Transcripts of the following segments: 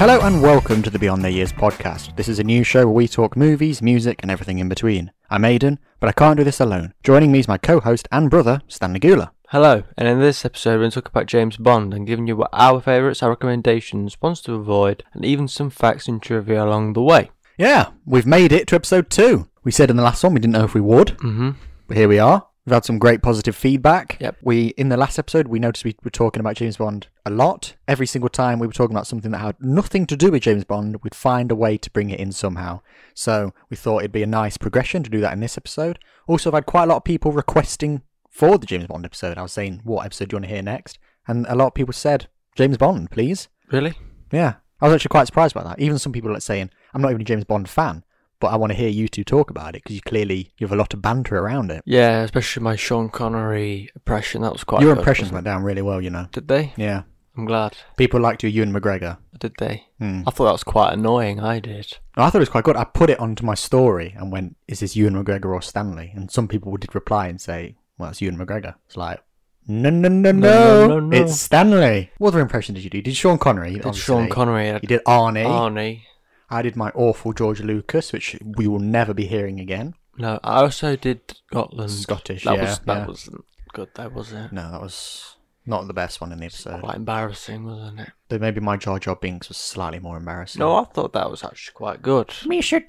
Hello and welcome to the Beyond Their Years podcast. This is a new show where we talk movies, music, and everything in between. I'm Aidan, but I can't do this alone. Joining me is my co-host and brother, Stanley Gula. Hello, and in this episode, we're going to talk about James Bond and giving you our favourites, our recommendations, ones to avoid, and even some facts and trivia along the way. Yeah, we've made it to episode two. We said in the last one we didn't know if we would, Mm-hmm. but here we are. We've had some great positive feedback. Yep. We in the last episode we noticed we were talking about James Bond a lot. Every single time we were talking about something that had nothing to do with James Bond, we'd find a way to bring it in somehow. So we thought it'd be a nice progression to do that in this episode. Also, I've had quite a lot of people requesting for the James Bond episode. I was saying, what episode do you want to hear next? And a lot of people said, James Bond, please. Really? Yeah. I was actually quite surprised by that. Even some people are saying, I'm not even a James Bond fan, but I want to hear you two talk about it because you clearly you have a lot of banter around it. Yeah, especially my Sean Connery impression. That was quite. Your good, impressions went down really well, you know. Did they? Yeah. I'm glad. People liked your Ewan McGregor. Did they? Hmm. I thought that was quite annoying. I did. I thought it was quite good. I put it onto my story and went, "Is this Ewan McGregor or Stanley?" And some people did reply and say, "Well, it's Ewan McGregor." It's like, no, no, no, no, No, no, no. it's Stanley. What other impression did you do? Did Sean Connery? Did obviously. Sean Connery? You did Arnie. Arnie. I did my awful George Lucas, which we will never be hearing again. No, I also did Scotland. Scottish, That yeah, was that yeah. wasn't good. That was it. No, that was not the best one in the episode. Quite embarrassing, wasn't it? Though maybe my Jar Jar Binks was slightly more embarrassing. No, I thought that was actually quite good. Misha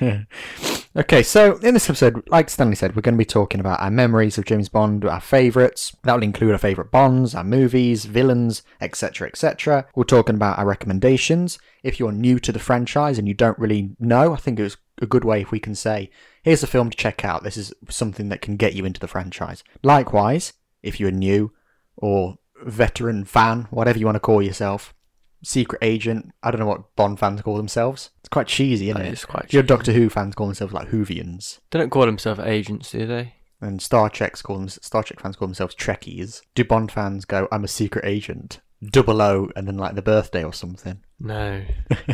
okay, so in this episode, like Stanley said, we're going to be talking about our memories of James Bond, our favourites. That will include our favourite Bonds, our movies, villains, etc., etc. We're talking about our recommendations. If you're new to the franchise and you don't really know, I think it was a good way if we can say, here's a film to check out. This is something that can get you into the franchise. Likewise, if you're new or veteran fan, whatever you want to call yourself, secret agent. I don't know what Bond fans call themselves. It's quite cheesy, isn't it? is quite Your cheesy. Doctor Who fans call themselves like Whovians, They don't call themselves agents, do they? and Star Trek's call them Star Trek fans call themselves Trekkies. Do Bond fans go, "I'm a secret agent"? Double O, and then like the birthday or something. No.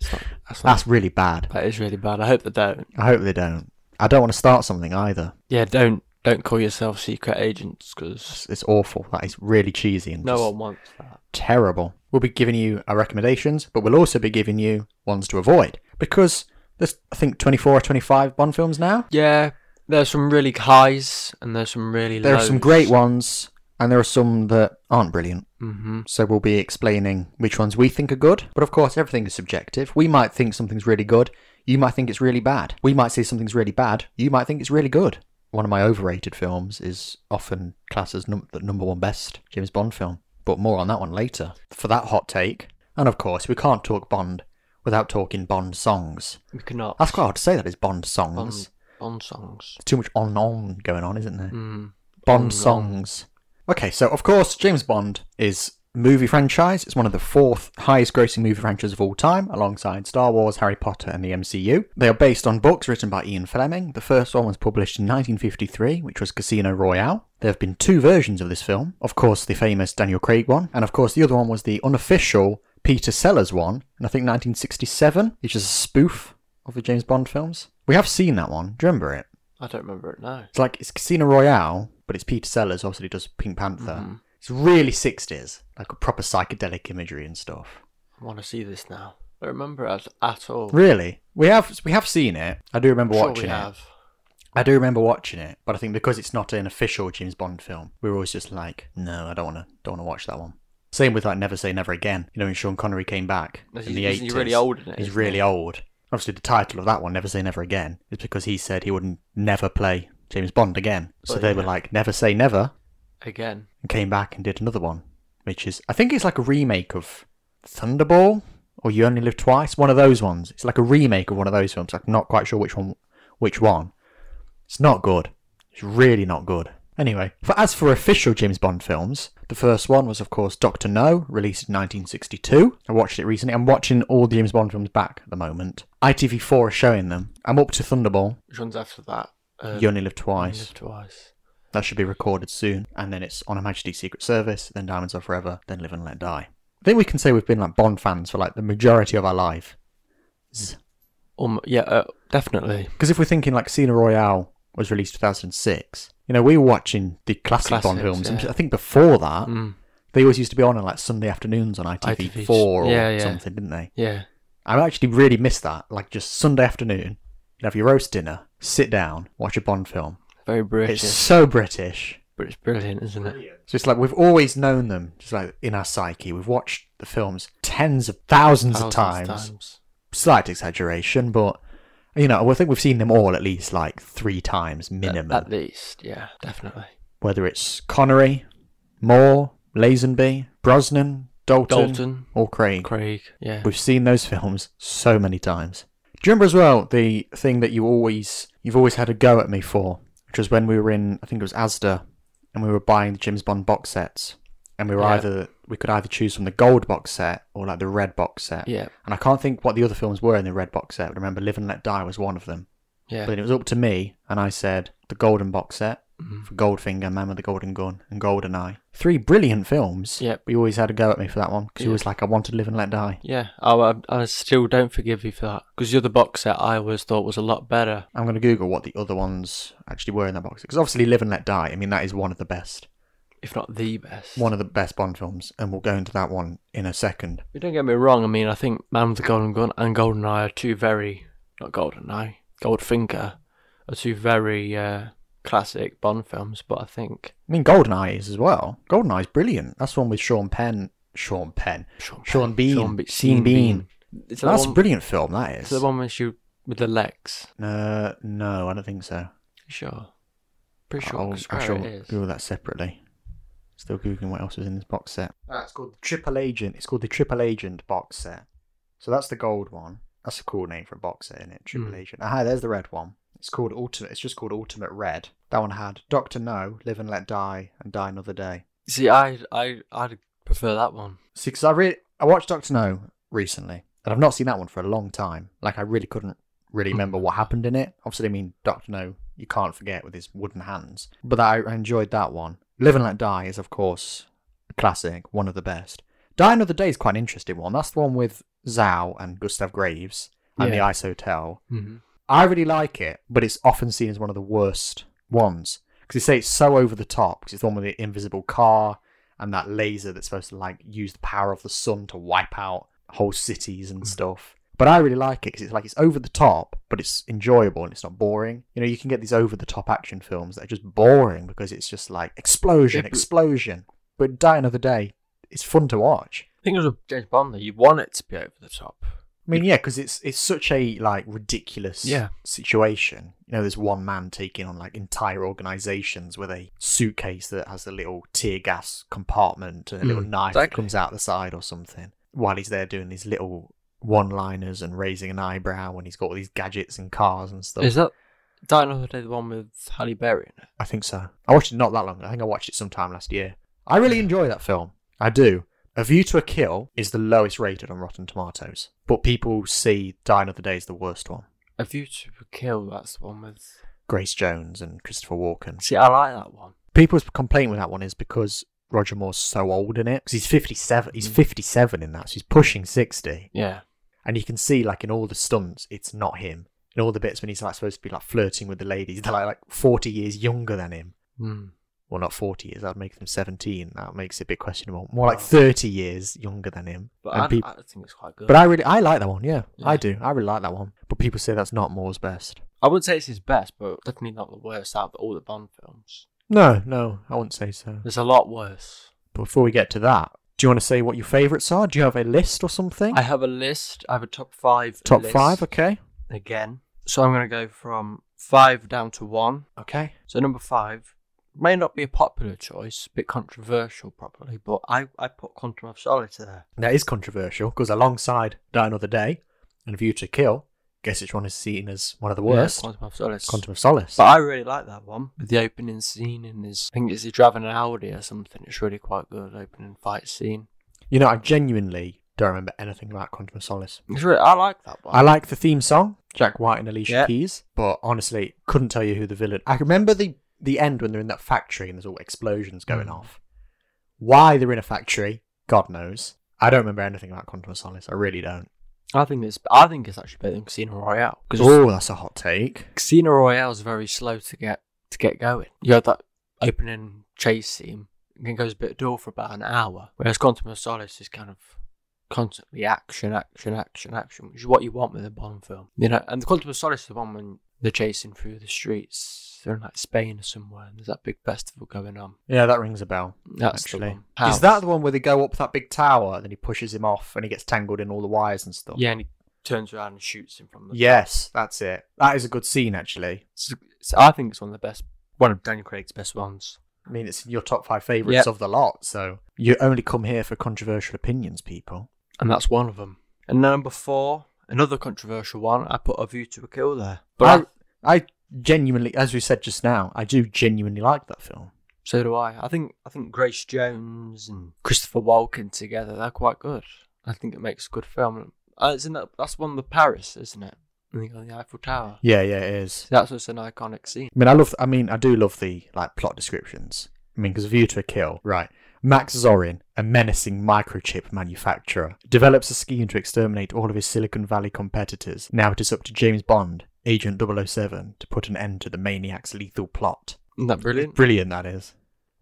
It's not, that's not. That's really bad. That is really bad. I hope they don't. I hope they don't. I don't want to start something either. Yeah, don't don't call yourself secret agents because It's, it's awful. That is really cheesy and no one wants that. terrible. We'll be giving you our recommendations, but we'll also be giving you ones to avoid because there's I think 24 or 25 Bond films now. Yeah, there's some really highs and there's some really There are some great ones, and there are some that aren't brilliant. Mm-hmm. So we'll be explaining which ones we think are good. But of course, everything is subjective. We might think something's really good. You might think it's really bad. We might say something's really bad. You might think it's really good. One of my overrated films is often classed as num- the number one best James Bond film. But more on that one later. For that hot take. And of course, we can't talk Bond without talking Bond songs. We cannot. That's quite hard to say that is Bond songs. Bond, Bond songs. Too much on on going on, isn't there? Mm. Bond Bond songs. Okay, so of course, James Bond is movie franchise. It's one of the fourth highest grossing movie franchises of all time, alongside Star Wars, Harry Potter, and the MCU. They are based on books written by Ian Fleming. The first one was published in 1953, which was Casino Royale. There have been two versions of this film. Of course, the famous Daniel Craig one, and of course, the other one was the unofficial Peter Sellers one, and I think 1967, which is a spoof of the James Bond films. We have seen that one. Do you remember it? I don't remember it now. It's like it's Casino Royale, but it's Peter Sellers. Obviously, does Pink Panther. Mhm. It's really sixties, like a proper psychedelic imagery and stuff. I want to see this now. I don't remember it at all. Really, we have we have seen it. I do remember Sure watching we it. I do remember watching it, but I think because it's not an official James Bond film, we were always just like, no, I don't want to, don't want to watch that one. Same with like Never Say Never Again. You know, when Sean Connery came back He's, in the eighties, he's really old in it. He's really he? old. Obviously, the title of that one, Never Say Never Again, is because he said he wouldn't never play James Bond again. So they were like, Never Say Never, Again. and came back and did another one, which is I think it's like a remake of Thunderball or You Only Live Twice. One of those ones. It's like a remake of one of those films. I'm not quite sure which one. Which one? It's not good. It's really not good. Anyway, for, as for official James Bond films, the first one was of course Doctor No, released in 1962. I watched it recently. I'm watching all the James Bond films back at the moment. ITV4 are showing them. I'm up to Thunderball. Which one's after that? Um, You Only Live Twice. Live Twice. That should be recorded soon. And then it's On Her Majesty's Secret Service, then Diamonds Are Forever, then Live and Let Die. I think we can say we've been like Bond fans for like the majority of our life. Um, yeah, uh, definitely. Because if we're thinking like Casino Royale was released 2006, you know, we were watching the classic Bond films. and yeah. I think before that, Mm. They always used to be on on like Sunday afternoons on ITV4 ITV, or yeah, yeah. something, didn't they? Yeah. I actually really miss that. Like just Sunday afternoon, you'd have your roast dinner, sit down, watch a Bond film. Very British. It's so British. but it's brilliant, isn't it? So It's like we've always known them, just like in our psyche. We've watched the films tens of thousands, of Thousands times. Slight exaggeration, but you know, I think we've seen them all at least like three times At- minimum. At, least, yeah, definitely. Whether it's Connery, Moore, Lazenby, Brosnan, Dalton, Dalton, or Craig. Craig, yeah. We've seen those films so many times. Do you remember as well the thing that you always you've always had a go at me for, which was when we were in I think it was Asda, and we were buying the James Bond box sets, and we were Yeah. either we could either choose from the gold box set or like the red box set. Yeah, And I can't think what the other films were in the red box set. But I remember Live and Let Die was one of them. yeah. But it was up to me, and I said the golden box set Mhm. for Goldfinger, Man with the Golden Gun, and Goldeneye. Three brilliant films. Yep. But you always had a go at me for that one because you Yeah. was like, I wanted Live and Let Die. Yeah, I, I, I still don't forgive you for that because the other box set I always thought was a lot better. I'm going to Google what the other ones actually were in that box because obviously Live and Let Die. I mean, that is one of the best, if not the best. one of the best Bond films, and we'll go into that one in a second. But don't get me wrong. I mean, I think Man with the Golden Gun and Goldeneye are two very not Goldeneye, Goldfinger are two very uh, classic Bond films. But I think I mean, Goldeneye is as well. Goldeneye is brilliant. That's the one with Sean Penn. Sean Penn. Sean, Sean Penn- Bean. Sean Be- Sean Bean. It's the That's a brilliant film. That it's the one with you with the legs. Uh, no, I don't think so. Sure, pretty sure. I'll, I shall is. Google that separately. Still googling what else was in this box set. That's called the Triple Agent. It's called the Triple Agent box set. So that's the gold one. That's a cool name for a box set, isn't it? Triple Mm. Agent. Ah, there's the red one. It's called Ultimate. It's just called Ultimate Red. That one had Doctor No, Live and Let Die, and Die Another Day. See, I I I'd prefer that one. See, because I really I watched Doctor No recently, and I've not seen that one for a long time. Like I really couldn't really remember what happened in it. Obviously, I mean Doctor No, you can't forget with his wooden hands. But I, I enjoyed that one. Live and Let Die is of course a classic, one of the best. Die Another Day is quite an interesting one. That's the one with Zao and Gustav Graves and the Ice Hotel. Mm-hmm. I really like it, but it's often seen as one of the worst ones because they say it's so over the top. Because it's the one with the invisible car and that laser that's supposed to like use the power of the sun to wipe out whole cities and stuff. But I really like it because it's like it's over the top, but it's enjoyable and it's not boring. You know, you can get these over the top action films that are just boring because it's just like explosion, explosion. But Die Another Day, it's fun to watch. I think it was with James Bond that you want it to be over the top. I mean, yeah, because it's it's such a like ridiculous Yeah. situation. You know, there's one man taking on like entire organizations with a suitcase that has a little tear gas compartment and a little Mm, knife that comes out the side or something. While he's there doing these little one-liners and raising an eyebrow, when he's got all these gadgets and cars and stuff. Is that Die Another Day the one with Halle Berry in it? I think so. I watched it not that long. I think I watched it sometime last year. I really enjoy that film. I do. A View to a Kill is the lowest rated on Rotten Tomatoes, but people see Die Another Day as the worst one. A View to a Kill, that's the one with. Grace Jones and Christopher Walken. See, I like that one. People's complaint with that one is because Roger Moore's so old in it. Because he's 57. He's Mm. 57 in that, so he's pushing 60. Yeah. And you can see, like, in all the stunts, it's not him. In all the bits when he's, like, supposed to be, like, flirting with the ladies, they're, like, like 40 years younger than him. Mm. Well, not 40 years. That'd make them 17. That makes it a bit questionable. More like 30 years younger than him. But I, peop- I think it's quite good. but I really, I like that one. Yeah, I do. I really like that one. But people say that's not Moore's best. I wouldn't say it's his best, but definitely not the worst out of all the Bond films. No, no, I wouldn't say so. There's a lot worse. Before we get to that, do you want to say what your favourites are? Do you have a list or something? I have a list. I have a top five. Top list five, okay. again. So I'm going to go from five down to one. Okay. So number five may not be a popular choice, a bit controversial probably, but I, I put Quantum of Solace there. That is controversial because alongside Die Another Day and View to Kill, guess which one is seen as one of the worst? Yeah, Quantum of Solace. Quantum of Solace. But I really like that one. With the opening scene in his, I think it's he's driving an Audi or something. It's really quite good opening fight scene. you know, I genuinely don't remember anything about Quantum of Solace. It's really, I like that one. I like the theme song, Jack White and Alicia Yeah. Keys, but honestly, couldn't tell you who the villain. I remember the the end when they're in that factory and there's all explosions going Mm. off. Why they're in a factory, God knows. I don't remember anything about Quantum of Solace. I really don't. I think it's I think it's actually better than Casino Royale because Oh, that's a hot take. Casino Royale is very slow to get to get going. You have that opening chase scene. it goes a bit dull for about an hour. Whereas Quantum of Solace is kind of constantly action, action, action, action, which is what you want with a Bond film. You know, and the Quantum of Solace is the one when they're chasing through the streets. They're in like Spain or somewhere, and there's that big festival going on. Yeah, that rings a bell. That's actually, the one. is that the one where they go up that big tower and then he pushes him off and he gets tangled in all the wires and stuff? Yeah, and he turns around and shoots him from the. Yes, that's it. That is a good scene, actually. It's, it's, I think it's one of the best, one of Daniel Craig's best ones. I mean, it's your top five favourites Yep. of the lot, so you only come here for controversial opinions, people. and that's one of them. And number four, another controversial one. I put A View to a Kill there, But but I, I genuinely, as we said just now, I do genuinely like that film. so do I. I think I think Grace Jones and Christopher Walken together, they're quite good. I think it makes a good film. Uh, isn't that that's one of the Paris, isn't it? I think on the Eiffel Tower. Yeah, yeah, it is. That's just an iconic scene. I mean, I love. I mean, I do love the like plot descriptions. I mean, because View to a Kill, right? Max Zorin, a menacing microchip manufacturer, develops a scheme to exterminate all of his Silicon Valley competitors. Now it is up to James Bond, Agent 007, to put an end to the maniac's lethal plot. Isn't that brilliant? Brilliant, that is.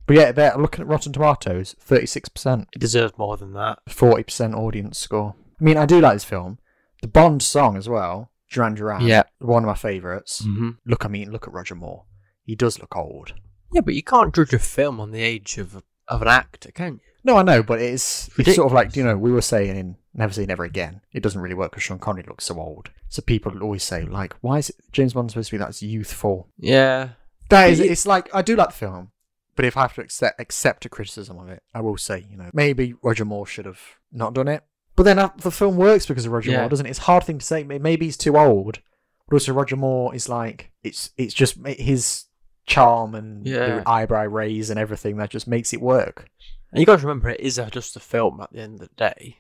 But yeah, they're looking at Rotten Tomatoes, 36%, It deserves more than that. 40% audience score. I mean, I do like this film. The Bond song as well, Duran Duran, Yeah. one of my favourites. hmm Look, I mean, look at Roger Moore. He does look old. Yeah, but you can't judge a film on the age of a, of an actor, can you? No, I know, but it's, it's sort of like, you know, we were saying in Never Say Never Again, it doesn't really work because Sean Connery looks so old. So people always say, like, why is it James Bond supposed to be that youthful? Yeah. That is, it's like, I do like the film, but if I have to accept, accept a criticism of it, I will say, you know, maybe Roger Moore should have not done it. But then uh, the film works because of Roger Yeah. Moore, doesn't it? It's a hard thing to say. Maybe he's too old, but also Roger Moore is like, it's it's just his charm and Yeah. the eyebrow raise and everything that just makes it work. And you guys remember, it is just a film at the end of the day.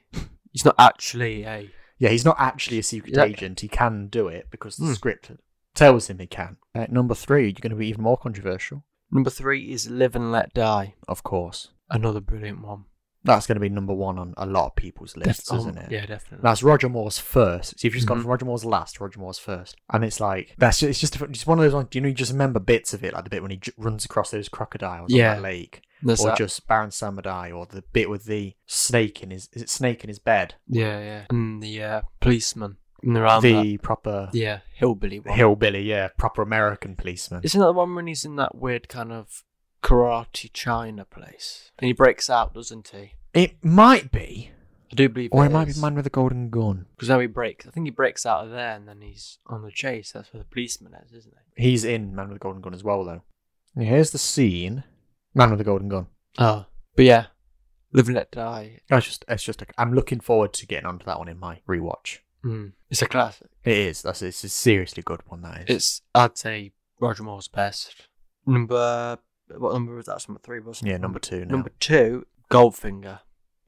It's not actually a. Yeah, he's not actually a secret Yeah. agent. He can do it because the Hmm. script tells him he can. At number three, you're going to be even more controversial. Number three is Live and Let Die. Of course. Another brilliant one. That's going to be number one on a lot of people's lists, Def- isn't it? Yeah, definitely. That's Roger Moore's first. So you've just gone Mhm. from Roger Moore's last to Roger Moore's first, and it's like that's just, it's just it's one of those ones. Do you know you just remember bits of it, like the bit when he j- runs across those crocodiles Yeah. on that lake, or that- just Baron Samedi, or the bit with the snake in his is it snake in his bed, Yeah, yeah. And the uh, policeman. Around the proper. Yeah, hillbilly one. hillbilly, yeah, proper American policeman. Isn't that the one when he's in that weird kind of karate China place? And he breaks out, doesn't he? It might be, I do believe or it might be. Man with a Golden Gun. Because now he breaks. I think he breaks out of there and then he's on the chase. That's where the policeman is, isn't he? He's in Man with a Golden Gun as well, though. And here's the scene: Man with a Golden Gun. Oh. But yeah, Live and Let Die. That's just, it's just. A, I'm looking forward to getting onto that one in my rewatch. Mm. It's a classic. It is. That's it's a seriously good one. That is. It's, I'd say, Roger Moore's best. Number, what number was that? Number three, wasn't it? yeah, number two now. Number two, Goldfinger.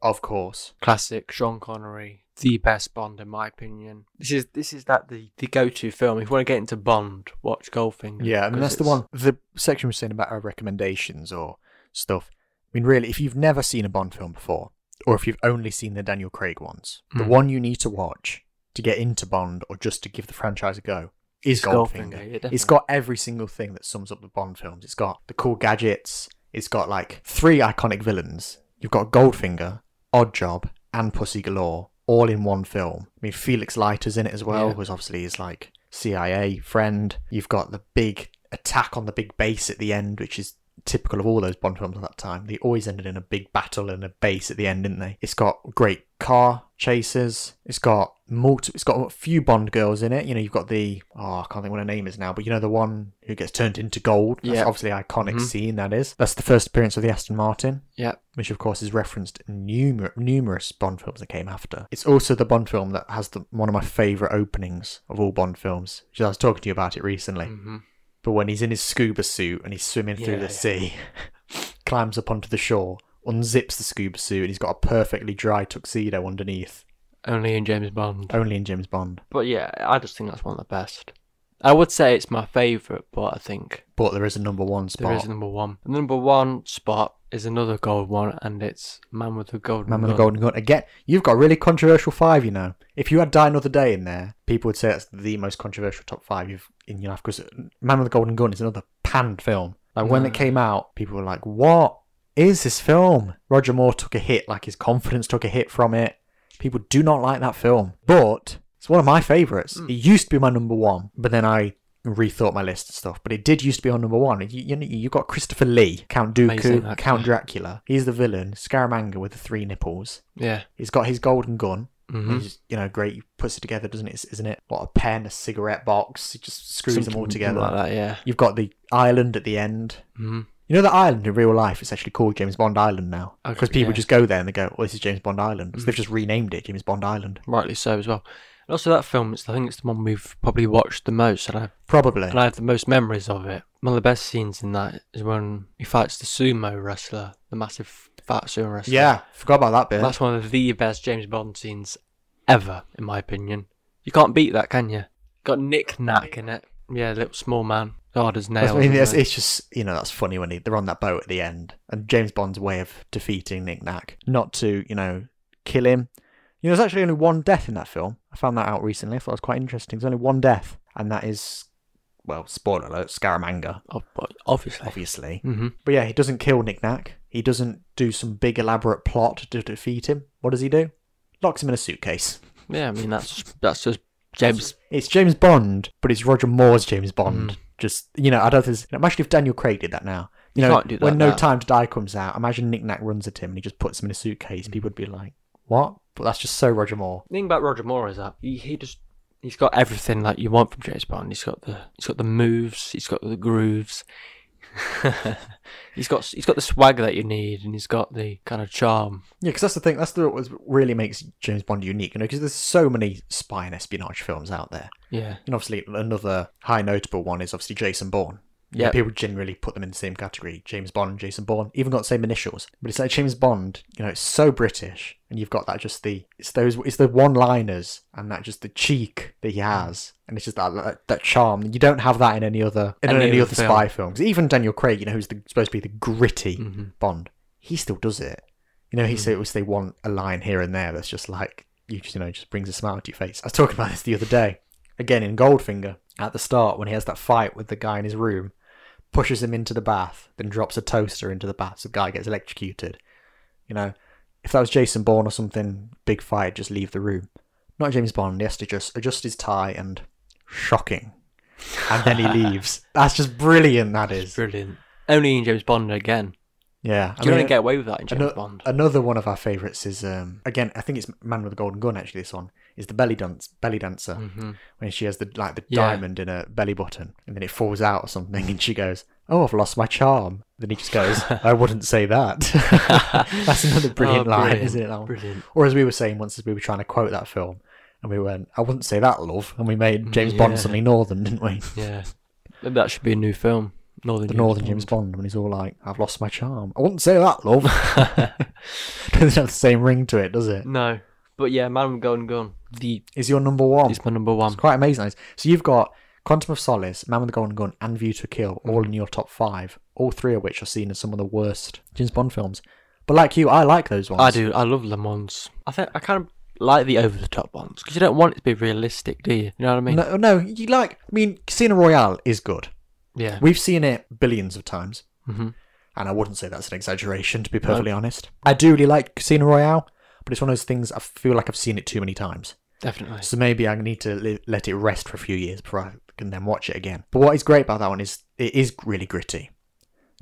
of course. Classic, Sean Connery. The best Bond, in my opinion. This is this is that the, the go to film. If you want to get into Bond, watch Goldfinger. Yeah, I mean 'cause that's the one. The section we're saying about our recommendations or stuff. I mean, really, if you've never seen a Bond film before, or if you've only seen the Daniel Craig ones, the Mm. one you need to watch to get into Bond or just to give the franchise a go is It's Goldfinger. Goldfinger, yeah, it's got every single thing that sums up the Bond films. It's got the cool gadgets. It's got like three iconic villains. You've got Goldfinger, Oddjob, and Pussy Galore, all in one film. I mean, Felix Leiter's in it as well, Yeah. who's obviously his like CIA friend. You've got the big attack on the big base at the end, which is typical of all those Bond films at that time. They always ended in a big battle and a base at the end, didn't they? It's got great car chases. It's got multi- It's got a few Bond girls in it. You know, you've got the oh, I can't think what her name is now, but you know the one who gets turned into gold. That's Yeah. obviously iconic Mhm. scene. That is. That's the first appearance of the Aston Martin Yeah. which of course is referenced in numer- numerous Bond films that came after. It's also the Bond film that has the, one of my favourite openings of all Bond films. Which I was talking to you about it recently. hmm But when he's in his scuba suit and he's swimming through Yeah, the yeah. sea, climbs up onto the shore, unzips the scuba suit, and he's got a perfectly dry tuxedo underneath. Only in James Bond. Only in James Bond. But yeah, I just think that's one of the best. I would say it's my favourite, but I think But there is a number one spot. there is a number one. The number one spot is another gold one, and it's Man with the Golden Man with the Gun. Golden Gun. Again, you've got a really controversial five, you know. If you had Die Another Day in there, people would say that's the most controversial top five you've in your life because Man with the Golden Gun is another panned film. Like when it came out, people were like, "What? is this film. Roger Moore took a hit, like his confidence took a hit from it. People do not like that film, but it's one of my favourites. Hmm. It used to be my number one, but then I rethought my list and stuff. But it did used to be on number one. You, you, you've got Christopher Lee, Count Dooku. Count Dracula. He's the villain. Scaramanga with the three nipples. Yeah. He's got his golden gun. hmm He's, you know, great. He puts it together, doesn't it? Isn't it? What a pen, a cigarette box. He just screws them all together. like that. Yeah. You've got the island at the end. hmm You know the island in real life? It's actually called James Bond Island now Okay, because people yeah. just go there and they go, "Oh, this is James Bond Island." So Mm. they've just renamed it James Bond Island. Rightly so as well. And also that film, it's, I think it's the one we've probably watched the most, and I Probably. and I have the most memories of it. One of the best scenes in that is when he fights the sumo wrestler, the massive fat sumo wrestler. yeah, forgot about that bit. That's one of the best James Bond scenes ever, in my opinion. You can't beat that, can you? Got Nick Nack in it. Yeah, little small man. Hard as nails. I mean, it's, it's just you know that's funny when he, they're on that boat at the end, and James Bond's way of defeating Nick Nack, not to you know kill him. You know, there's actually only one death in that film. I found that out recently. I thought it was quite interesting. There's only one death, and that is, well, spoiler alert, Scaramanga, Oh, obviously. obviously. hmm But yeah, he doesn't kill Nick Nack. He doesn't do some big elaborate plot to defeat him. What does he do? Locks him in a suitcase. Yeah, I mean that's that's just James. It's James Bond, but it's Roger Moore's James Bond. Mm. Just you know, I don't think. Imagine if Daniel Craig did that now. You You know, can't do that when No. Time to Die comes out, imagine Nick Nack runs at him and he just puts him in a Mm. suitcase. People would be like, "What?" But that's just so Roger Moore. The thing about Roger Moore is that he, he just he's got everything that you want from James Bond. He's got the he's got the moves, he's got the grooves. he's got he's got the swag that you need, and he's got the kind of charm. Yeah, because that's the thing. That's the what really makes James Bond unique. You know, because there's so many spy and espionage films out there. Yeah, And obviously, another high notable one is obviously Jason Bourne. Yeah, people generally put them in the same category. James Bond and Jason Bourne, even got the same initials. But it's like James Bond, you know, it's so British, and you've got that just the it's those it's the one-liners and that just the cheek that he has, and it's just that that, that charm. You don't have that in any other in Any any, other film. spy films. Even Daniel Craig, you know, who's the, supposed to be the gritty Mhm. Bond, he still does it. You know, he Mm. said always they want a line here and there that's just like you just you know just brings a smile to your face. I was talking about this the other day. Again in Goldfinger at the start when he has that fight with the guy in his room, pushes him into the bath, then drops a toaster into the bath, so the guy gets electrocuted. You know, if that was Jason Bourne or something, big fight, just leave the room. Not James Bond. He has to just adjust his tie and shocking, and then he leaves. That's just brilliant. That is. brilliant. Only in James Bond again. Yeah, You don't get away with that in James Bond. Another one of our favourites is um again I think it's Man with the Golden Gun actually this one is the belly dance belly dancer hmm when she has the like the Yeah. diamond in her belly button and then it falls out or something and she goes oh I've lost my charm then he just goes I wouldn't say that that's another brilliant Oh, line isn't it that? Brilliant. or as we were saying once as we were trying to quote that film and we went I wouldn't say that love and we made James Bond Mm, Yeah. suddenly northern didn't we Yeah, maybe that should be a new film. Northern the James northern Bond. James Bond when he's all like I've lost my charm I wouldn't say that love doesn't have the same ring to it does it No, but yeah, Man with the Golden Gun. The is your number one is my number one. It's quite amazing. So you've got Quantum of Solace, Man with the Golden Gun, and View to Kill, all in your top five. All three of which are seen as some of the worst James Bond films. But like you, I like those ones. I do. I love Le Mans. I think I kind of like the over the top ones because you don't want it to be realistic, do you? You know what I mean? No, no, you like. I mean, Casino Royale is good. Yeah. We've seen it billions of times, hmm and I wouldn't say that's an exaggeration, to be perfectly honest. I do really like Casino Royale, but it's one of those things I feel like I've seen it too many times. Definitely. So maybe I need to li- let it rest for a few years before I can then watch it again. But what is great about that one is it is really gritty.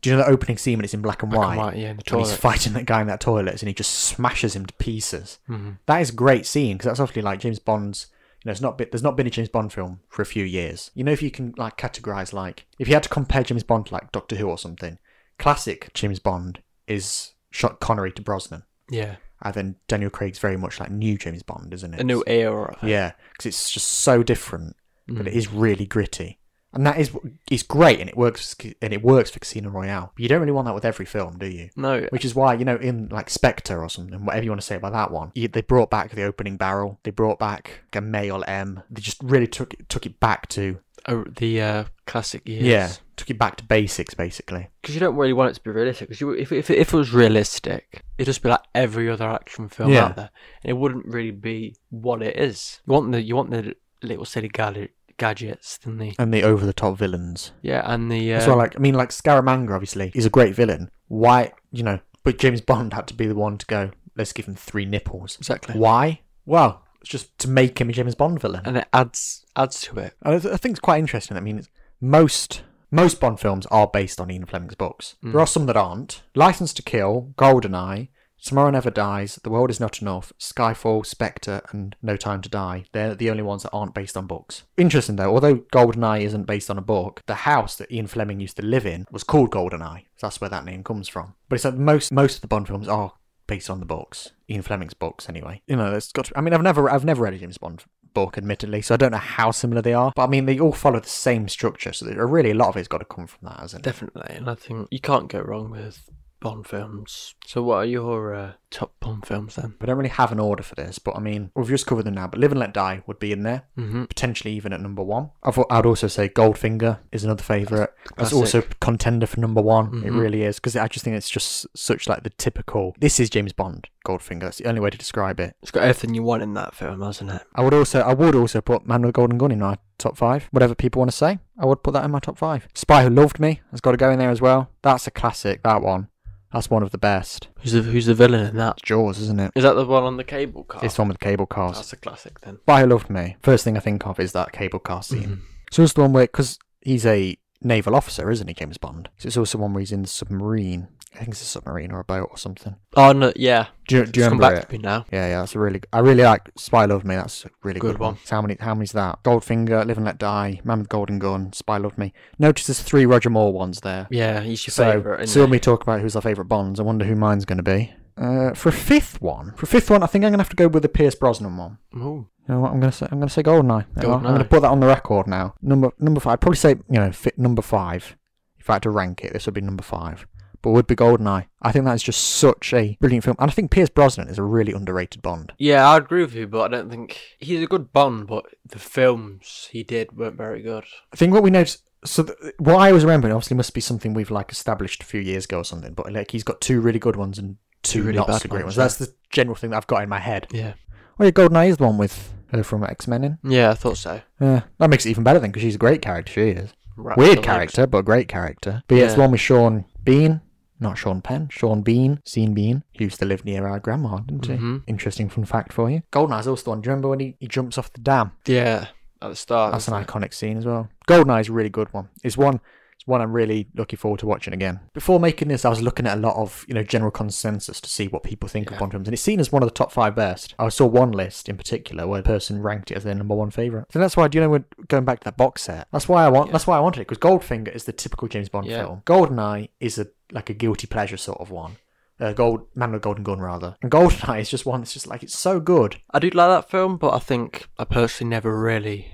Do you know the opening scene when it's in black and Black white? and white, yeah, in the when he's fighting that guy in that toilet and he just smashes him to pieces. hmm That is a great scene because that's obviously like James Bond's. You know, it's not been, there's not been a James Bond film for a few years. You know, if you can like categorize like if you had to compare James Bond to like Doctor Who or something, classic James Bond is shot Connery to Brosnan, Yeah. And then Daniel Craig's very much like new James Bond, isn't it? A new era. Yeah, because it's just so different, but Mm. it is really gritty, and that is it's great, and it works, and it works for Casino Royale. But you don't really want that with every film, do you? No. Which is why you know in like Spectre or something, whatever you want to say about that one, you, they brought back the opening barrel, they brought back like, a male M, they just really took it, took it back to Oh, the uh, classic years. yeah, took it back to basics basically. Because you don't really want it to be realistic. Because if, if, if it was realistic, it'd just be like every other action film Yeah. out there, and it wouldn't really be what it is. You want the you want the little silly gadget, gadgets, and the And the over the top villains yeah, and the uh, as well. Like I mean, like Scaramanga obviously is a great villain. Why, you know, but James Bond had to be the one to go, let's give him three nipples. Exactly. Why? Well, it's just to make him a James Bond villain. And it adds adds to it. And I, th- I think it's quite interesting. I mean, it's most most Bond films are based on Ian Fleming's books. There are mm. some that aren't. License to Kill, Goldeneye, Tomorrow Never Dies, The World Is Not Enough, Skyfall, Spectre, and No Time to Die. They're the only ones that aren't based on books. Interesting though, although Goldeneye isn't based on a book, the house that Ian Fleming used to live in was called Goldeneye. So that's where that name comes from. But it's like most most of the Bond films are based on the books, Ian Fleming's books anyway. You know, there's got. To, I mean, I've never I've never read a James Bond book, admittedly, so I don't know how similar they are. But I mean, they all follow the same structure, so really a lot of it's got to come from that, hasn't it? Definitely. And I think you can't go wrong with Bond films. So what are your uh, top Bond films then? I don't really have an order for this, but I mean, we've just covered them now. But Live and Let Die would be in there, Mm-hmm. potentially even at number one. I thought I'd also say Goldfinger is another favourite. That's classic. also contender for number one. It Mhm. really is because I just think it's just such like the typical. This is James Bond Goldfinger. That's the only way to describe it. It's got everything you want in that film, hasn't it? I would also I would also put Man with a Golden Gun in my top five. Whatever people want to say, I would put that in my top five. Spy Who Loved Me has got to go in there as well. That's a classic. That one. That's one of the best. Who's the Who's the villain in that? Jaws, isn't it? Is that the one on the cable car? It's the one with the cable cars. That's a classic then. Spy Who Loved Me. First thing I think of is that cable car scene. Mhm. So it's the one where, because he's a naval officer, isn't he, James Bond? So it's also one where he's in the submarine. I think it's a submarine or a boat or something. Oh no, yeah. Do you, do you It's come remember back it? to me now. Yeah, yeah, that's a really. I really like Spy Love Me. That's a really good, Good one. one. So how many? How many's that? Goldfinger, Live and Let Die, Man with the Golden Gun, Spy Love Me. Notice there's three Roger Moore ones there. Yeah, he's your So, favourite. so when we talk about who's our favourite Bonds, I wonder who mine's going to be. Uh, for a fifth one, for a fifth one, I think I'm going to have to go with the Pierce Brosnan one. Ooh. You know what I'm going to say? I'm going to say Goldeneye. You know? I'm going to put that on the record now. Number number five. I'd probably say you know fit number five. If I had to rank it, this would be number five. But would be Goldeneye. I think that's just such a brilliant film, and I think Pierce Brosnan is a really underrated Bond. Yeah, I agree with you, but I don't think he's a good Bond. But the films he did weren't very good. I think what we noticed. So th- what I was remembering obviously must be something we've like established a few years ago or something. But like he's got two really good ones and two, Two really not bad so great ones, ones. That's the general thing that I've got in my head. Yeah. Oh yeah, Goldeneye is the one with her from X Men in. Yeah, I thought so. Yeah, that makes it even better then because she's a great character. She is. Weird character, but a great character. But yeah, it's the one with Sean Bean, not Sean Penn, Sean Bean, Sean Bean. He used to live near our grandma, didn't he? Mhm. Interesting fun fact for you. Goldeneye's also the one. Do you remember when he, he jumps off the dam? Yeah, at the start. That's an isn't it? iconic scene as well. Goldeneye's a really good one. It's one. It's one I'm really looking forward to watching again. Before making this, I was looking at a lot of you know general consensus to see what people think of Yeah. Bond films, and it's seen as one of the top five best. I saw one list in particular where a person ranked it as their number one favorite. So that's why, do you know, we're going back to that box set. That's why I want. That's why I wanted it because Goldfinger is the typical James Bond Yeah. film. Goldeneye is a like a guilty pleasure sort of one. Uh, Gold Man with a Golden Gun rather, and Goldeneye is just one that's just like it's so good. I do like that film, but I think I personally never really.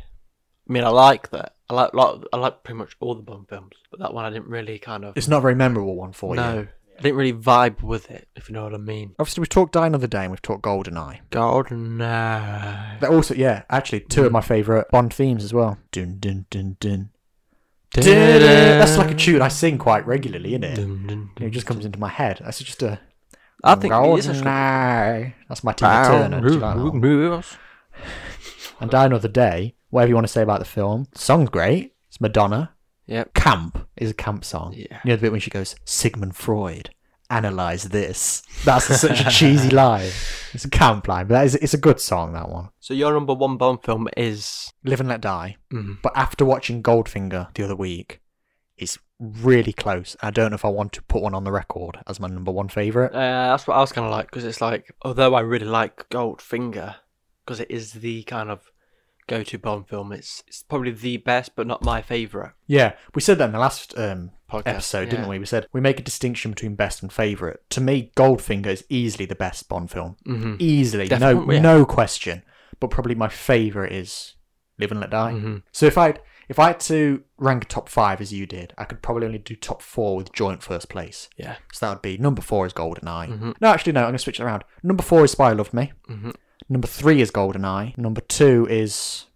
I mean, I like that. I like, like I like pretty much all the Bond films, but that one I didn't really kind of. It's not a very memorable one for you. no, I didn't really vibe with it, if you know what I mean. Obviously, we've talked Die Another Day and we've talked Goldeneye. Golden. Uh, That also, yeah, actually, two of Mm. my favourite Bond themes as well. Dun dun dun dun. That's like a tune I sing quite regularly, isn't it? It just comes into my head. That's just a. I think it is a That's my Tina Turner. Do you like that one? And Die Another Day, whatever you want to say about the film, the song's great. It's Madonna. Yep. Camp is a camp song. Yeah. You know the bit when she goes, Sigmund Freud, analyze this. That's such a cheesy line. It's a camp line, but that is, it's a good song, that one. So your number one Bond film is. Live and Let Die. Mm, But after watching Goldfinger the other week, it's really close. I don't know if I want to put one on the record as my number one favourite. Uh, that's what I was kind of like because it's like, although I really like Goldfinger, because it is the kind of go-to Bond film. It's it's probably the best, but not my favorite Yeah, we said that in the last um, podcast. episode, didn't we? We said we make a distinction between best and favourite. To me, Goldfinger is easily the best Bond film. Mm-hmm. Easily, no, yeah. no question. But probably my favourite is Live and Let Die. hmm So if I if I had to rank top five as you did, I could probably only do top four with joint first place. Yeah. So that would be number four is Goldeneye. Mhm. No, actually no, I'm gonna switch it around. Number four is Spy Loved Me. hmm Number three is Goldeneye. Number two is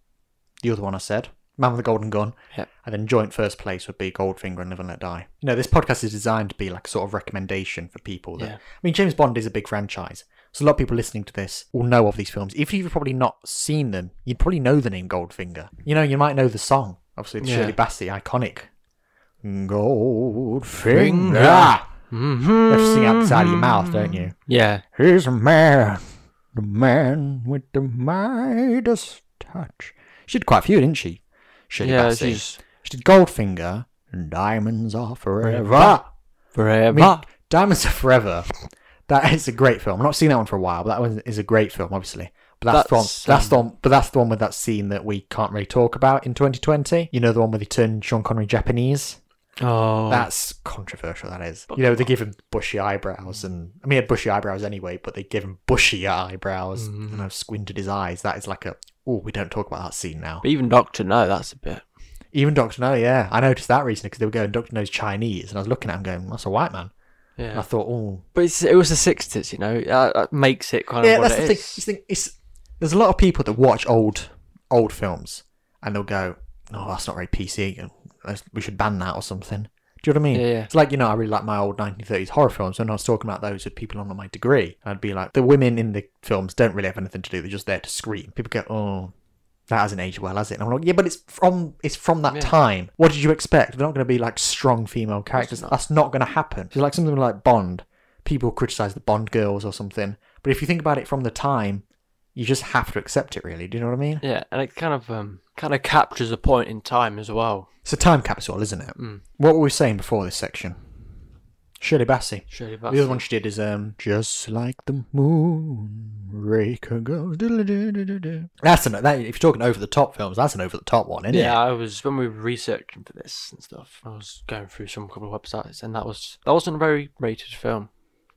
the other one I said, Man with the Golden Gun. Yep. And then joint first place would be Goldfinger and Live and Let Die. You know, this podcast is designed to be like a sort of recommendation for people. That, Yeah. I mean, James Bond is a big franchise. So a lot of people listening to this will know of these films. If you've probably not seen them, you'd probably know the name Goldfinger. You know, you might know the song. Obviously, the Yeah. Shirley Bassey, iconic. Goldfinger. Finger. Mm-hmm. You have to sing outside of your mouth, don't you? Yeah. He's a man, the man with the Midas touch. She did quite a few, didn't she? Shirley yeah, Bassey. she's She did Goldfinger and Diamonds Are Forever. Forever. forever. I mean, Diamonds Are Forever. That is a great film. I've not seen that one for a while, but that one is a great film, obviously. But that's, That's, the one. That's the um, one. But that's the one with that scene that we can't really talk about in 2020. You know, the one where they turn Sean Connery Japanese. oh, That's controversial. That is. You know, they give him bushy eyebrows, and I mean, he had bushy eyebrows anyway, but they give him bushy eyebrows, Mm. and I've squinted his eyes. That is like a. Oh, we don't talk about that scene now. but even Doctor No, that's a bit. Even Doctor No, yeah, I noticed that recently because they were going Doctor No's Chinese, and I was looking at him going, "That's a white man." And I thought, oh, But it's, it was the sixties, you know. That, that makes it kind of yeah, that's it the thing. is. It's, the thing. It's there's a lot of people that watch old old films, and they'll go, "No, that's not very PC. and We should ban that or something." Do you know what I mean? Yeah, yeah. It's like, you know, I really like my old 1930s horror films. When I was talking about those with people on my degree, I'd be like, the women in the films don't really have anything to do. They're just there to scream. People go, oh, that hasn't aged well, has it? And I'm like, yeah, but it's from it's from that Yeah. time. What did you expect? They're not going to be like strong female characters. not. That's not going to happen. It's like something like Bond. People criticize the Bond girls or something. But if you think about it from the time, you just have to accept it, really. Do you know what I mean? Yeah, and it kind of um kind of captures a point in time as well. It's a time capsule, isn't it? Mm. What were we saying before this section? Shirley Bassey. Shirley Bassey. The other one she did is um just like the moon, Raker goes. That's an that if you're talking over the top films, that's an over the top one, isn't Yeah, it? Yeah, I was when we were researching for this and stuff. I was going through some couple of websites, and that was that wasn't a very rated film.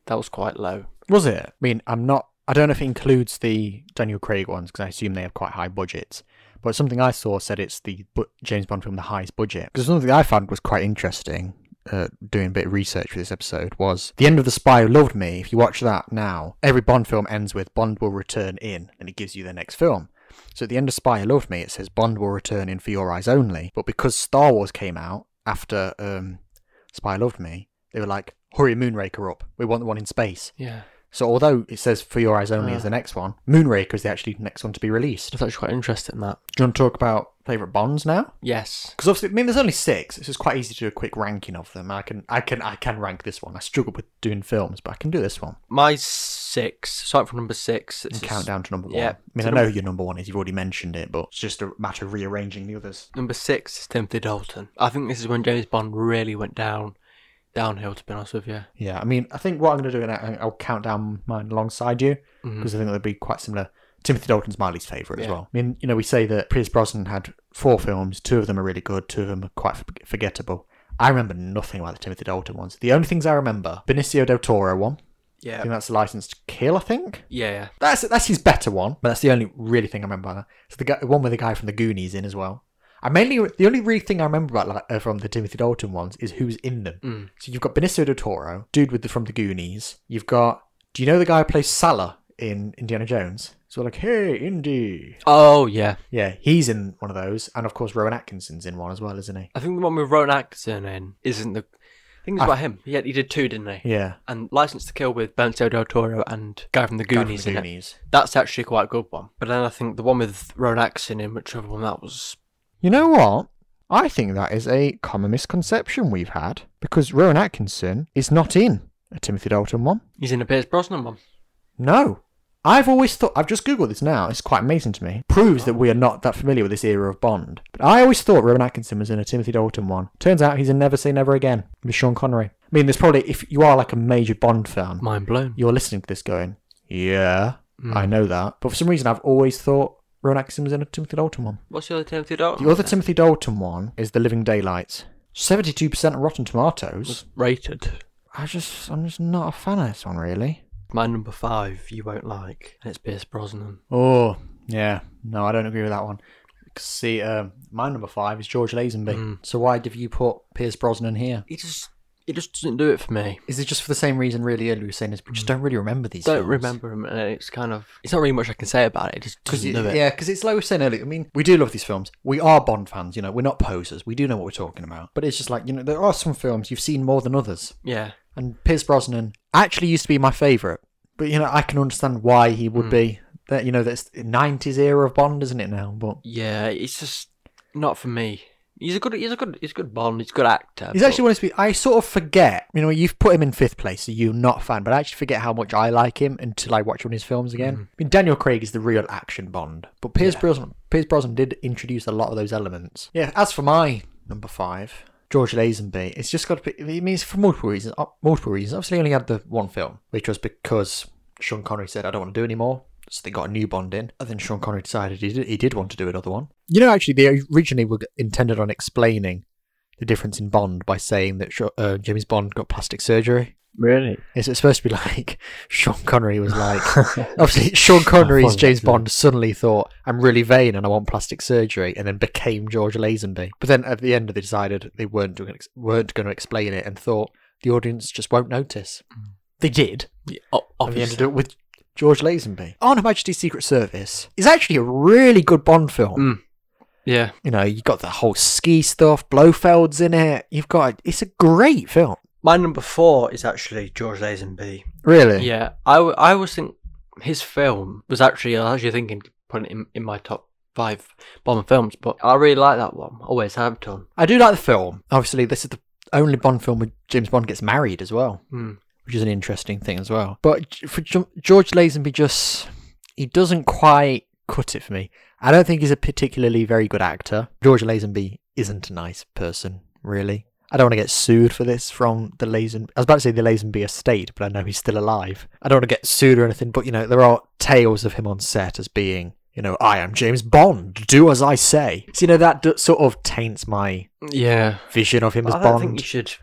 That was quite low. Was it? I mean, I'm not. I don't know if it includes the Daniel Craig ones because I assume they have quite high budgets. But something I saw said it's the bu- James Bond film the highest budget. Because something I found was quite interesting. Uh, doing a bit of research for this episode was the end of the Spy Who Loved Me. If you watch that now, every Bond film ends with Bond will return in, and it gives you the next film. So at the end of Spy Who Loved Me, it says Bond will return in for your eyes only. But because Star Wars came out after um, Spy Who Loved Me, they were like, hurry Moonraker up. We want the one in space. Yeah, So although it says For Your Eyes Only Ah. is the next one, Moonraker is the actually next one to be released. I was actually quite interested in that. Do you want to talk about favourite Bonds now? Yes, Because obviously, I mean, there's only six. It's just quite easy to do a quick ranking of them. I can, I can, I can rank this one. I struggle with doing films, but I can do this one my six. Starting from number six. and This is- count down to number one. yeah. I mean, So I know number- your number one is. You've already mentioned it, but it's just a matter of rearranging the others. Number six is Timothy Dalton. I think this is when James Bond really went down downhill. To be honest with you. Yeah, I mean, I think what I'm going to do, and I- I'll count down mine alongside you mm-hmm. because I think they'll be quite similar. Timothy Dalton's my least favourite as Yeah. well. I mean, you know, we say that Pierce Brosnan had four films. Two of them are really good. Two of them are quite for- forgettable. I remember nothing about the Timothy Dalton ones. The only things I remember, Benicio del Toro one. Yeah. I Yeah, think that's License to Kill. I think yeah, yeah. that's that's his better one, but that's the only really thing I remember. About that. It's the guy, one with the guy from the Goonies in as well. I mainly the only really thing I remember about like, uh, from the Timothy Dalton ones is who's in them. Mm. So you've got Benicio del Toro, dude with the from the Goonies. You've got do you know the guy who plays Sallah in Indiana Jones? So like, hey, Indy. Oh yeah. Yeah, he's in one of those, and of course Rowan Atkinson's in one as well, isn't he? I think the one with Rowan Atkinson in isn't the. I think it's I- about him. Yeah, he did two, didn't he? Yeah, And License to Kill with Benicio del Toro and guy from the guy from Goonies the. Goonies. That's actually quite a good one. But then I think the one with Rowan Atkinson in, whichever one that was. You know what? I think that is a common misconception we've had because Rowan Atkinson is not in a Timothy Dalton one. He's in a Pierce Brosnan one. No. I've always thought, I've just Googled this now, it's quite amazing to me. Proves that we are not that familiar with this era of Bond. But I always thought Rowan Atkinson was in a Timothy Dalton one. Turns out he's in Never Say Never Again with Sean Connery. I mean, there's probably, if you are like a major Bond fan, Mind blown. you're listening to this going, yeah, Mm. I know that. But for some reason, I've always thought Rowan Atkinson was in a Timothy Dalton one. What's the other Timothy Dalton? The other Timothy Dalton one is The Living Daylights. 72% Rotten Tomatoes. rated. I just, I'm just not a fan of this one, really. My number five, you won't like, and it's Pierce Brosnan. Oh, yeah. No, I don't agree with that one. See, um, my number five is George Lazenby. Mm. So why did you put Pierce Brosnan here? He just, he just doesn't do it for me. Is it just for the same reason really earlier we were saying is we just don't really remember these Don't films? remember them, and it's kind of, it's not really much I can say about it. It just Because doesn't do it. yeah, because it's like we were saying earlier. I mean, we do love these films. We are Bond fans, you know. We're not posers. We do know what we're talking about. But it's just like you know, there are some films you've seen more than others. Yeah. And Pierce Brosnan actually used to be my favourite. But you know, I can understand why he would Mm. be. That you know, that's nineties era of Bond, isn't it now? But Yeah, it's just not for me. He's a good. He's a good. He's a good Bond. He's a good actor. He's but- actually one of people. I sort of forget. You know, you've put him in fifth place, so you're not a fan. But I actually forget how much I like him until I watch one of his films again. I mean, Daniel Craig is the real action Bond, but Pierce Yeah. Brosnan, Pierce Brosnan did introduce a lot of those elements. Yeah. As for my number five, George Lazenby, it's just got to be. It means for multiple reasons. uh, Multiple reasons. Obviously, he only had the one film, which was because Sean Connery said, "I don't want to do any more." So they got a new Bond in, and then Sean Connery decided he did, he did want to do another one. You know, actually, they originally were intended on explaining the difference in Bond by saying that uh, James Bond got plastic surgery. really. It's it's supposed to be like Sean Connery was like, obviously Sean Connery as funny, James. Bond suddenly thought I'm really vain and I want plastic surgery, and then became George Lazenby. But then at the end they decided they weren't doing weren't going to explain it and thought the audience just won't notice. They did. Yeah, o- And they ended obviously. up with George Lazenby. On Her Majesty's Secret Service is actually a really good Bond film. Mm. Yeah. You know, you got the whole ski stuff, Blofeld's in it. You've got it's a great film. My number four is actually George Lazenby. Really? Yeah, I, w- I always think his film was actually I was actually thinking putting it in, in my top five Bond films, but I really like that one. Always have done. I do like the film. Obviously, this is the only Bond film where James Bond gets married as well, Hmm. Which is an interesting thing as well. But for George Lazenby, just he doesn't quite cut it for me. I don't think he's a particularly very good actor. George Lazenby isn't a nice person, really. I don't want to get sued for this from the Lazen. I was about to say the Lazenby estate, but I know he's still alive. I don't want to get sued or anything. But you know, there are tales of him on set as being, you know, I am James Bond. Do as I say. So you know that d- sort of taints my Yeah, vision of him as I don't Bond. think you should.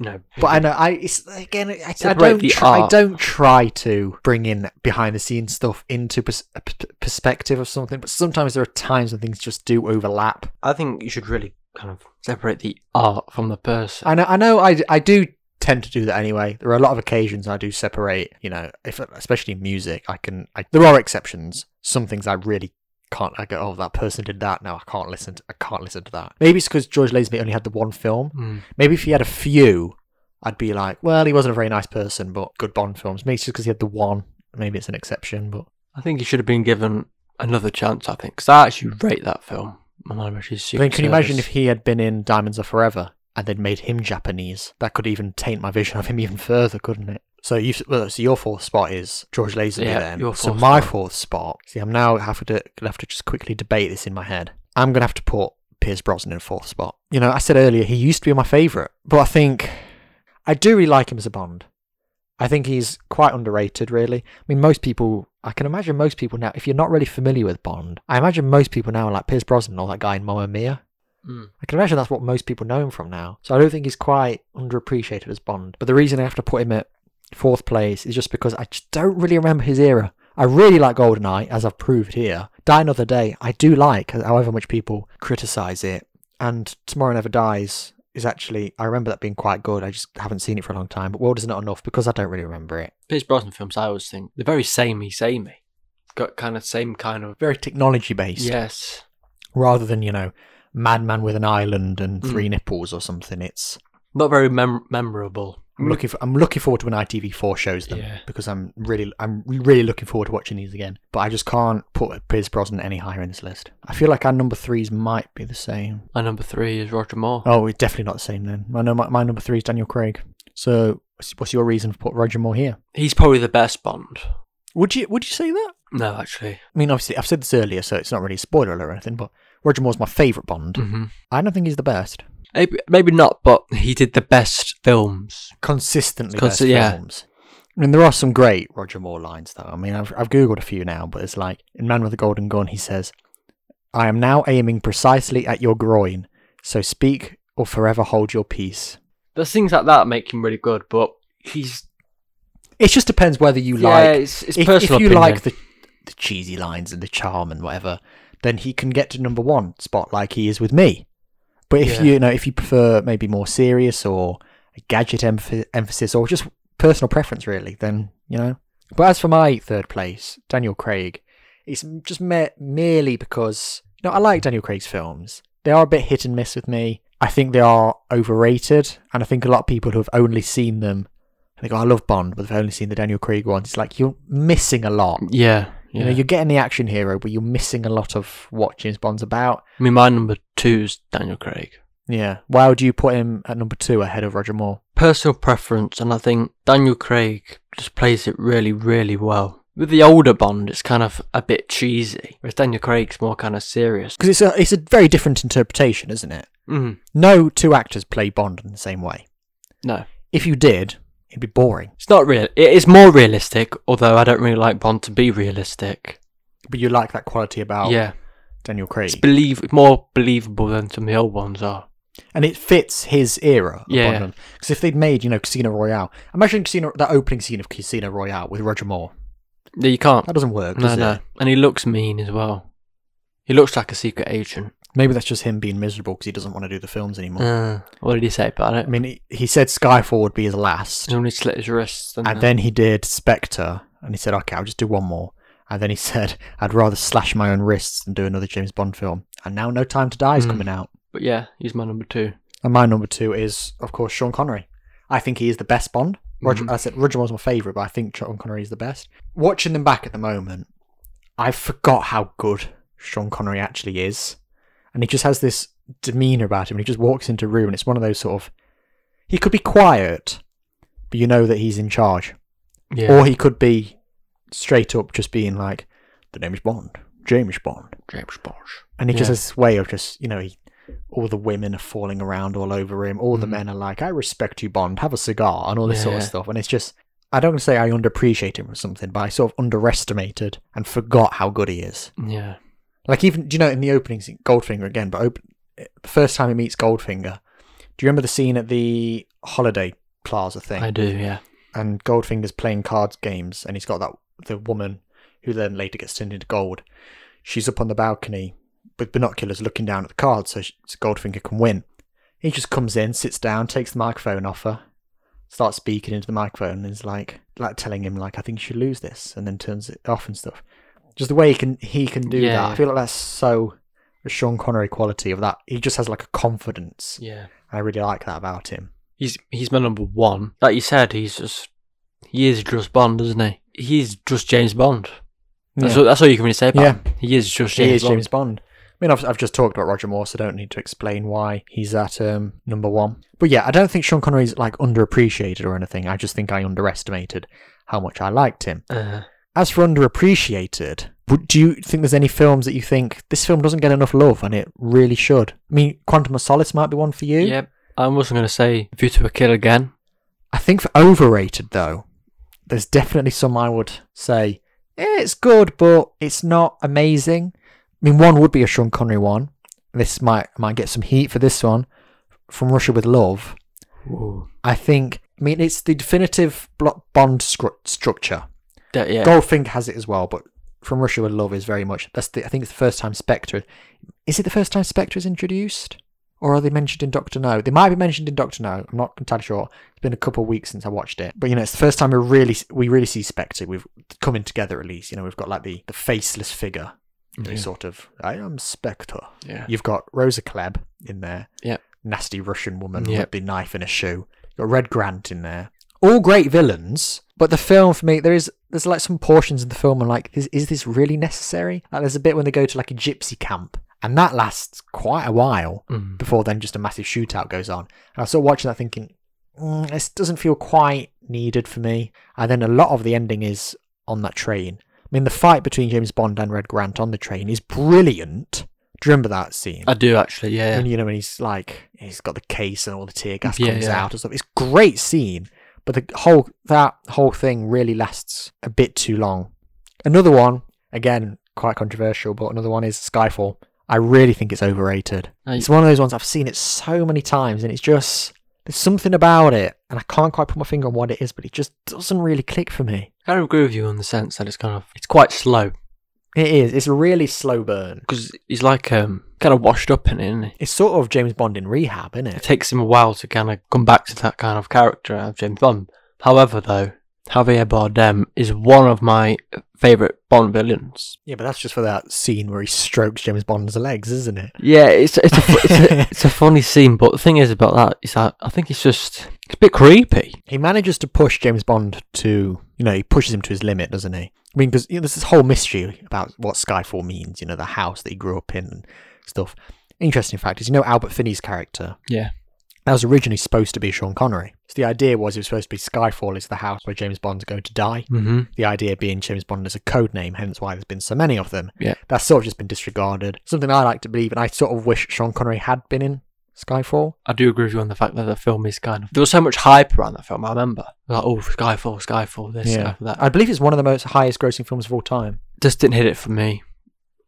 Know, But I know I it's again I, I don't try, I don't try to bring in behind the scenes stuff into pers- p- perspective of something. But sometimes there are times when things just do overlap. I think you should really kind of separate the art from the person. I know I know I, I do tend to do that anyway. There are a lot of occasions I do separate. You know, if especially in music, I can. I, there are exceptions. Some things I really can't. I go, oh, that person did that. Now I can't listen. To, I can't listen to that. Maybe it's because George Lazenby only had the one film. Hmm. Maybe if he had a few, I'd be like, well, he wasn't a very nice person, but good Bond films. Maybe it's just because he had the one. Maybe it's an exception, but I think he should have been given another chance. I think because I actually rate that film. My name is I mean, can you imagine if he had been in Diamonds Are Forever and they'd made him Japanese? That could even taint my vision of him even further, couldn't it? So you, well, so your fourth spot is George Lazenby. Yeah, then. your so my spot. fourth spot. See, I'm now have to have to just quickly debate this in my head. I'm gonna have to put Pierce Brosnan in fourth spot. You know, I said earlier he used to be my favourite, but I think I do really like him as a Bond. I think he's quite underrated, really. I mean, most people, I can imagine most people now, if you're not really familiar with Bond, I imagine most people now are like Pierce Brosnan or that guy in Mamma Mia. Hmm. I can imagine that's what most people know him from now. So I don't think he's quite underappreciated as Bond. But the reason I have to put him at fourth place is just because I just don't really remember his era. I really like GoldenEye, as I've proved here. Die Another Day, I do like, however much people criticise it. And Tomorrow Never Dies is actually, I remember that being quite good. I just haven't seen it for a long time. But World is Not Enough because I don't really remember it. Pierce Brosnan films, I always think they're very samey, samey. Got kind of same kind of Very technology based. yes. Rather than, you know, Madman with an Island and Mm. Three Nipples or something. It's Not very mem- memorable. I'm looking for I'm looking forward to when ITV4 shows them Yeah. because I'm really I'm really looking forward to watching these again. But I just can't put Pierce Brosnan any higher in this list. I feel like our number threes might be the same. Our number three is Roger Moore. Oh, it's definitely not the same then. I know my, my number three is Daniel Craig. So what's- your reason for putting Roger Moore here? He's probably the best Bond. Would you would you say that? No, actually. I mean, obviously I've said this earlier, so it's not really a spoiler or anything. But Roger Moore's my favourite Bond. hmm I don't think he's the best. Maybe, maybe not, but he did the best films. consistently Consi- best yeah. films. I mean, there are some great Roger Moore lines, though. I mean, I've, I've googled a few now, but it's like in Man with a Golden Gun, he says, "I am now aiming precisely at your groin, so speak or forever hold your peace." There's things like that make him really good, but he's It just depends whether you yeah, like it's, it's if, personal if you opinion. like the the cheesy lines and the charm and whatever, then he can get to number one spot like he is with me. But if Yeah. you, you know if you prefer maybe more serious or a gadget emph- emphasis or just personal preference really, then you know. But as for my third place, Daniel Craig, it's just me- merely because you know I like Daniel Craig's films. They are a bit hit and miss with me. I think they are overrated, and I think a lot of people who have only seen them, they go, "I love Bond," but they've only seen the Daniel Craig ones. It's like you're missing a lot yeah, You know, you're getting the action hero, but you're missing a lot of what James Bond's about. I mean, my number two is Daniel Craig. Yeah. Why would you put him at number two ahead of Roger Moore? Personal preference, and I think Daniel Craig just plays it really, really well. With the older Bond, it's kind of a bit cheesy, whereas Daniel Craig's more kind of serious. Because it's a it's a very different interpretation, isn't it? Mm, No two actors play Bond in the same way. no, If you did, it'd be boring. it's not real. It is more realistic, although I don't really like Bond to be realistic. But you like that quality about yeah, Daniel Craig, it's believe more believable than some of the old ones are. and it fits his era. Yeah. Because if they'd made you know Casino Royale, imagine Casino that opening scene of Casino Royale with Roger Moore. No, you can't. That doesn't work, No, does no, it? and he looks mean as well. He looks like a secret agent. Maybe that's just him being miserable because he doesn't want to do the films anymore. Uh, what did he say about it? I mean, he, he said Skyfall would be his last, He's only slit his wrists. And, and then he did Spectre, and he said, "Okay, I'll just do one more." And then he said, "I'd rather slash my own wrists than do another James Bond film." And now, No Time to Die is Mm. coming out, but yeah, he's my number two. and my number two is, of course, Sean Connery. I think he is the best Bond. Roger, Mhm. I said Roger Moore's my favourite, but I think Sean Connery is the best. Watching them back at the moment, I forgot how good Sean Connery actually is, and he just has this demeanour about him. And he just walks into a room, and it's one of those sort of. He could be quiet, but you know that he's in charge, Yeah, or he could be straight up just being like, "The name is Bond, James Bond," James Bond. and he just Yeah. has this way of just, you know, he. All the women are falling around all over him. All the Mhm. men are like, "I respect you, Bond. Have a cigar," and all this sort of stuff. And it's just, I don't say I underappreciate him or something, but I sort of underestimated and forgot how good he is. Yeah, Like even, do you know, in the opening scene, Goldfinger again, but open, the first time he meets Goldfinger, do you remember the scene at the holiday plaza thing? I do. Yeah, and Goldfinger's playing cards games, and he's got that the woman who then later gets turned into gold. She's up on the balcony with binoculars, looking down at the cards, so, she, so Goldfinger can win. He just comes in, sits down, takes the microphone off her, starts speaking into the microphone, and is like, like telling him like, "I think you should lose this," and then turns it off and stuff. Just the way he can he can do Yeah, that, I feel like that's so a Sean Connery quality of that. He just has like a confidence. yeah. I really like that about him. He's he's my number one. Like you said, he's just he is just Bond, isn't he? He's just James Bond. That's, Yeah. all, that's all you can really say about Yeah. him. He is just He is Bond. James Bond. I mean, I've, I've just talked about Roger Moore, so I don't need to explain why he's at um, number one. But yeah, I don't think Sean Connery's like underappreciated or anything. I just think I underestimated how much I liked him. Uh, As for underappreciated, would, do you think there's any films that you think this film doesn't get enough love and it really should? I mean, Quantum of Solace might be one for you. Yep. I wasn't going to say View to a Kill again. I think for overrated though, there's definitely some I would say eh, it's good, but it's not amazing. I mean, one would be a Sean Connery one. This might might get some heat for this one from Russia with Love. Ooh. I think. I mean, it's the definitive Bond scru- structure. That- yeah. Goldfinger has it as well, but from Russia with Love is very much. That's the. I think it's the first time Spectre. Is it the first time Spectre is introduced, or are they mentioned in Doctor No? They might be mentioned in Doctor No. I'm not entirely sure. It's been a couple of weeks since I watched it, but you know, it's the first time we really we really see Spectre. We've coming together at least. You know, we've got like the the faceless figure. Yeah. who's Sort of, I am Spectre. Yeah. You've got Rosa Klebb in there. Yeah. Nasty Russian woman Yep. with the knife in a shoe. You've got Red Grant in there. All great villains, but the film for me, there is there's like some portions in the film I'm like, is, is this really necessary? Like there's a bit when they go to like a gypsy camp, and that lasts quite a while Mm. before then just a massive shootout goes on. And I was sort of watching that thinking, mm, this doesn't feel quite needed for me. And then a lot of the ending is on that train. I mean, the fight between James Bond and Red Grant on the train is brilliant. Do you remember that scene? I do actually, yeah. And you know when he's like he's got the case and all the tear gas Yeah, comes yeah. out and stuff. It's a great scene, but the whole that whole thing really lasts a bit too long. Another one, again, quite controversial, but another one is Skyfall. I really think it's overrated. I- It's one of those ones I've seen it so many times, and it's just there's something about it, and I can't quite put my finger on what it is, but it just doesn't really click for me. I kind of agree with you in the sense that it's kind of it's quite slow It is. It's a really slow burn. because he's like um kind of washed up in it, isn't he? It's sort of James Bond in rehab, isn't It it? takes him a while to kind of come back to that kind of character of James Bond. However, though, Javier Bardem is one of my favourite Bond villains. Yeah, but that's just for that scene where he strokes James Bond's legs, isn't it? Yeah, it's it's a, it's a, it's a funny scene, but the thing is about that is that I think it's just it's a bit creepy. He manages to push James Bond to, you know, he pushes him to his limit, doesn't he? I mean, because you know, there's this whole mystery about what Skyfall means, you know, the house that he grew up in and stuff. Interesting fact is, you know, Albert Finney's character, Yeah. That was originally supposed to be Sean Connery. So the idea was it was supposed to be Skyfall is the house where James Bond's going to die. Mm-hmm. The idea being James Bond is a code name, hence why there's been so many of them. Yeah. That's sort of just been disregarded. Something I like to believe, and I sort of wish Sean Connery had been in Skyfall. I do agree with you on the fact that the film is kind of there was so much hype around that film. I remember like oh Skyfall, Skyfall, this, Skyfall, that. I believe it's one of the most highest grossing films of all time. just didn't hit it for me.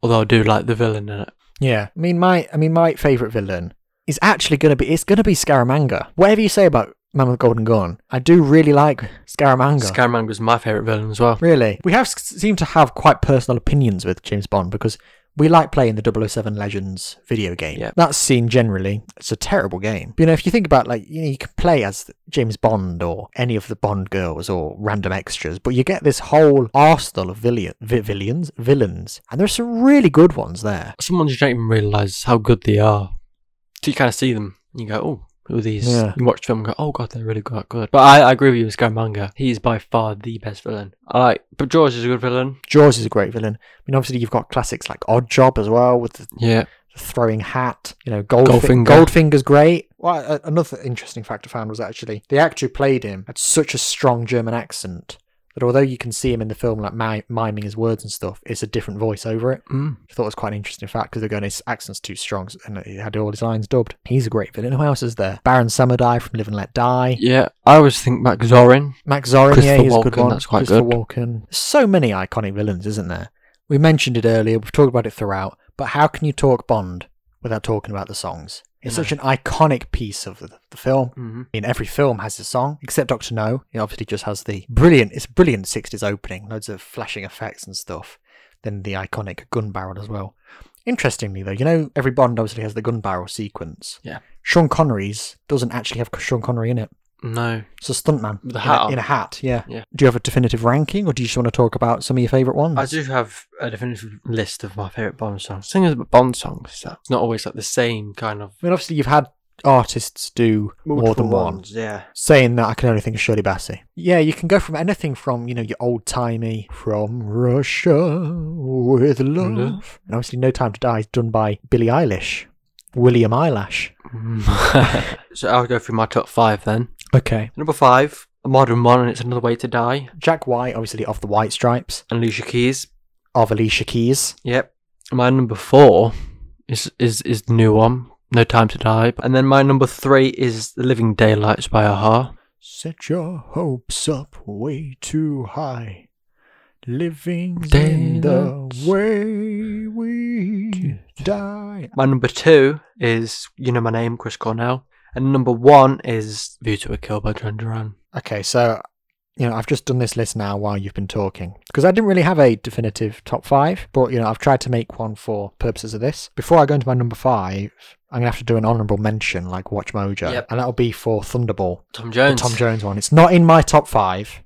Although I do like the villain in it. Yeah, I mean my I mean my favorite villain is actually gonna be it's gonna be Scaramanga. Whatever you say about Man with Golden Gun, I do really like Scaramanga. Scaramanga's my favourite villain as well. really, we have seem to have quite personal opinions with James Bond because we like playing the 007 Legends video game. Yeah. That's seen generally. It's a terrible game. But, you know, if you think about like you know, you can play as James Bond or any of the Bond girls or random extras, but you get this whole arsenal of villian, vi- villains, villains, and there's some really good ones there. Some ones you don't even realise how good they are. So you kind of see them and you go, oh, who are these? Yeah. You watch the film and go, oh god, they're really good. good. But I, I agree with you with Scaramanga. He's by far the best villain. I like, but George is a good villain. Jaws is a great villain. I mean, obviously you've got classics like Oddjob as well with the Yeah. throwing hat. You know, Goldfinger. Goldfinger. Goldfinger's great. Well, another interesting fact I found was actually the actor who played him had such a strong German accent that although you can see him in the film like mi- miming his words and stuff, it's a different voice over it. Mm. I thought it was quite an interesting fact because they're going his accent's too strong and he had all his lines dubbed. He's a great villain. Who else is there? Baron Samedi from Live and Let Die. Yeah. I always think back Zorin. Max Zorin, yeah, he's a good one. that's quite Christopher good. Walken. There's so many iconic villains, isn't there? We mentioned it earlier. We've talked about it throughout. But how can you talk Bond without talking about the songs? It's such an iconic piece of the, the film. Mm-hmm. I mean, every film has a song, except Doctor No. It obviously just has the brilliant. It's brilliant '60s opening, loads of flashing effects and stuff. Then the iconic gun barrel as well. Interestingly, though, you know, every Bond obviously has the gun barrel sequence. Yeah. Sean Connery's doesn't actually have Sean Connery in it. No. It's a stuntman With a in a, in a hat. Yeah. Yeah. Do you have a definitive ranking, or do you just want to talk about some of your favourite ones? I do have a definitive list of my favourite Bond songs. The thing is about Bond songs is that it's not always like the same kind of I mean, obviously, you've had artists do more than one. Yeah. Saying that, I can only think of Shirley Bassey. Yeah, you can go from anything from, you know, your old timey, from Russia with love. Love. And obviously, No Time to Die is done by Billie Eilish, William Eyelash. so I'll go through my top five then. Okay. Number five, a modern one, and it's another way to die. Jack White, obviously, of the White Stripes, And Alicia Keys. of Alicia Keys. Yep. My number four is is is the new one. No time to die. And then my number three is The Living Daylights by a-ha. Set your hopes up way too high. Living in the way we die. My number two is You Know My Name, Chris Cornell. And number one is View to a Kill by Duran Duran. Okay, so you know I've just done this list now while you've been talking because I didn't really have a definitive top five, but you know I've tried to make one for purposes of this. Before I go into my number five, I'm gonna have to do an honourable mention like WatchMojo, Yep. and that'll be for Thunderball, Tom the Jones. Tom Jones one. It's not in my top five,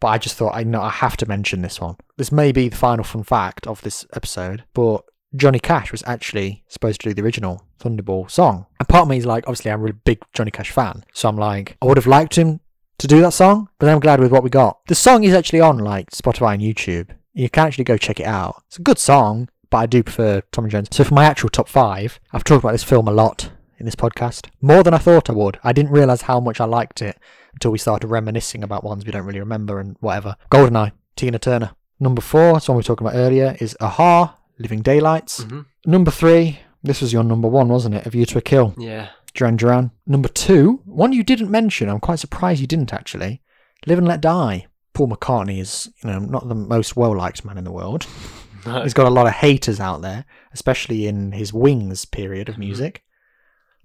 but I just thought I know I have to mention this one. This may be the final fun fact of this episode, but Johnny Cash was actually supposed to do the original Thunderball song. And part of me is like, obviously, I'm a really big Johnny Cash fan, so I'm like, I would have liked him to do that song, but I'm glad with what we got. The song is actually on like Spotify and YouTube. You can actually go check it out. It's a good song, but I do prefer Tom Jones. So for my actual top five, I've talked about this film a lot in this podcast, more than I thought I would. I didn't realize how much I liked it until we started reminiscing about ones we don't really remember and whatever. Goldeneye, Tina Turner. Number four, it's one we were talking about earlier, is a-ha, Living Daylights. hmm Number three, this was your number one, wasn't it? A View to a Kill, Yeah. Duran Duran. Number two, one you didn't mention, I'm quite surprised you didn't actually, Live and Let Die. Paul McCartney is, you know, not the most well liked man in the world. He's got a lot of haters out there, especially in his Wings period of music.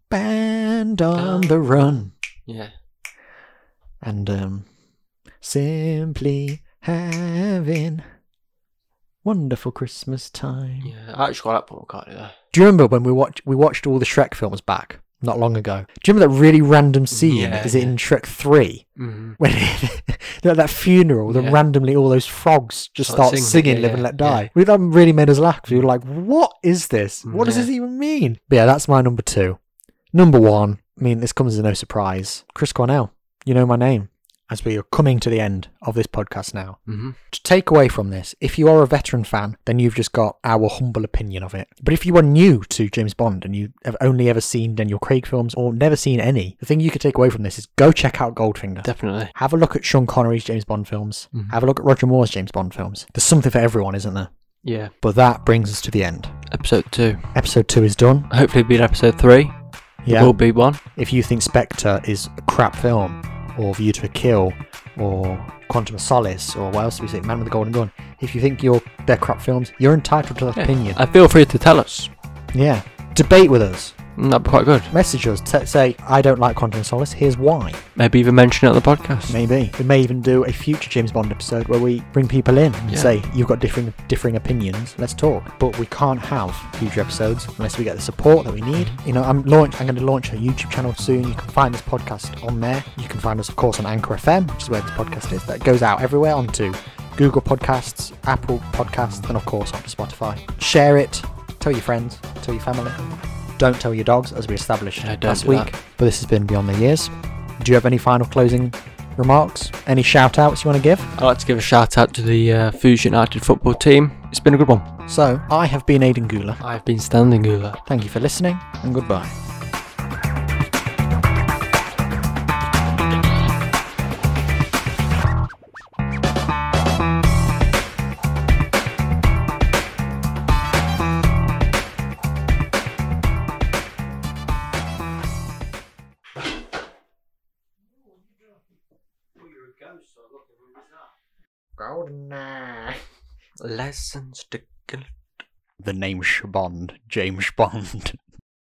Band on the run. yeah. and um, simply having wonderful Christmas time. Yeah. I actually quite like Paul McCartney there. Do you remember when we watched we watched all the Shrek films back not long ago. Do you remember that really random scene? Yeah, Is it yeah. in Shrek 3? Mm-hmm. When at that funeral, then Yeah. randomly all those frogs just Start singing, singing, Live and Let. Die. We That really made us laugh. We were like, what is this? What does this even mean? But yeah, that's my number two. Number one, I mean, this comes as no surprise. Chris Cornell, you know my name. As we are coming to the end of this podcast now, Mm-hmm. to take away from this, if you are a veteran fan, then you've just got our humble opinion of it. But if you are new to James Bond and you have only ever seen Daniel Craig films or never seen any, the thing you could take away from this is go check out Goldfinger. Definitely. Have a look at Sean Connery's James Bond films. Mhm. Have a look at Roger Moore's James Bond films. There's something for everyone, isn't there? Yeah. But that brings us to the end. Episode two. Episode two is done. Hopefully, it'll be in episode three. Yeah. Will be one. if you think Spectre is a crap film, or View to a Kill, or Quantum of Solace, or what else do we say, Man with the Golden Gun, if you think you're they're crap films, you're entitled to that Yeah. opinion. And feel free to tell us. Yeah. Debate with us. That'd be quite good. Message us. T- say, I don't like Quantum Solace. Here's why. Maybe even mention it on the podcast. Maybe. We may even do a future James Bond episode where we bring people in and Yeah. say, you've got differing, differing opinions. Let's talk. But we can't have future episodes unless we get the support that we need. You know, I'm launch. I'm going to launch a YouTube channel soon. You can find this podcast on there. You can find us, of course, on Anchor FM, which is where this podcast is. That goes out everywhere onto Google Podcasts, Apple Podcasts, and of course onto Spotify. Share it. Tell your friends. Tell your family. Don't tell your dogs, as we established Yeah, don't last do week. that. But this has been Beyond the Years. Do you have any final closing remarks? Any shout outs you want to give? I'd like to give a shout out to the uh, United football team. It's been a good one. So, I have been Aidan Gula. I've been standing Gula. Thank you for listening, and goodbye. Golden Lessons to kill The name Bond, James Bond.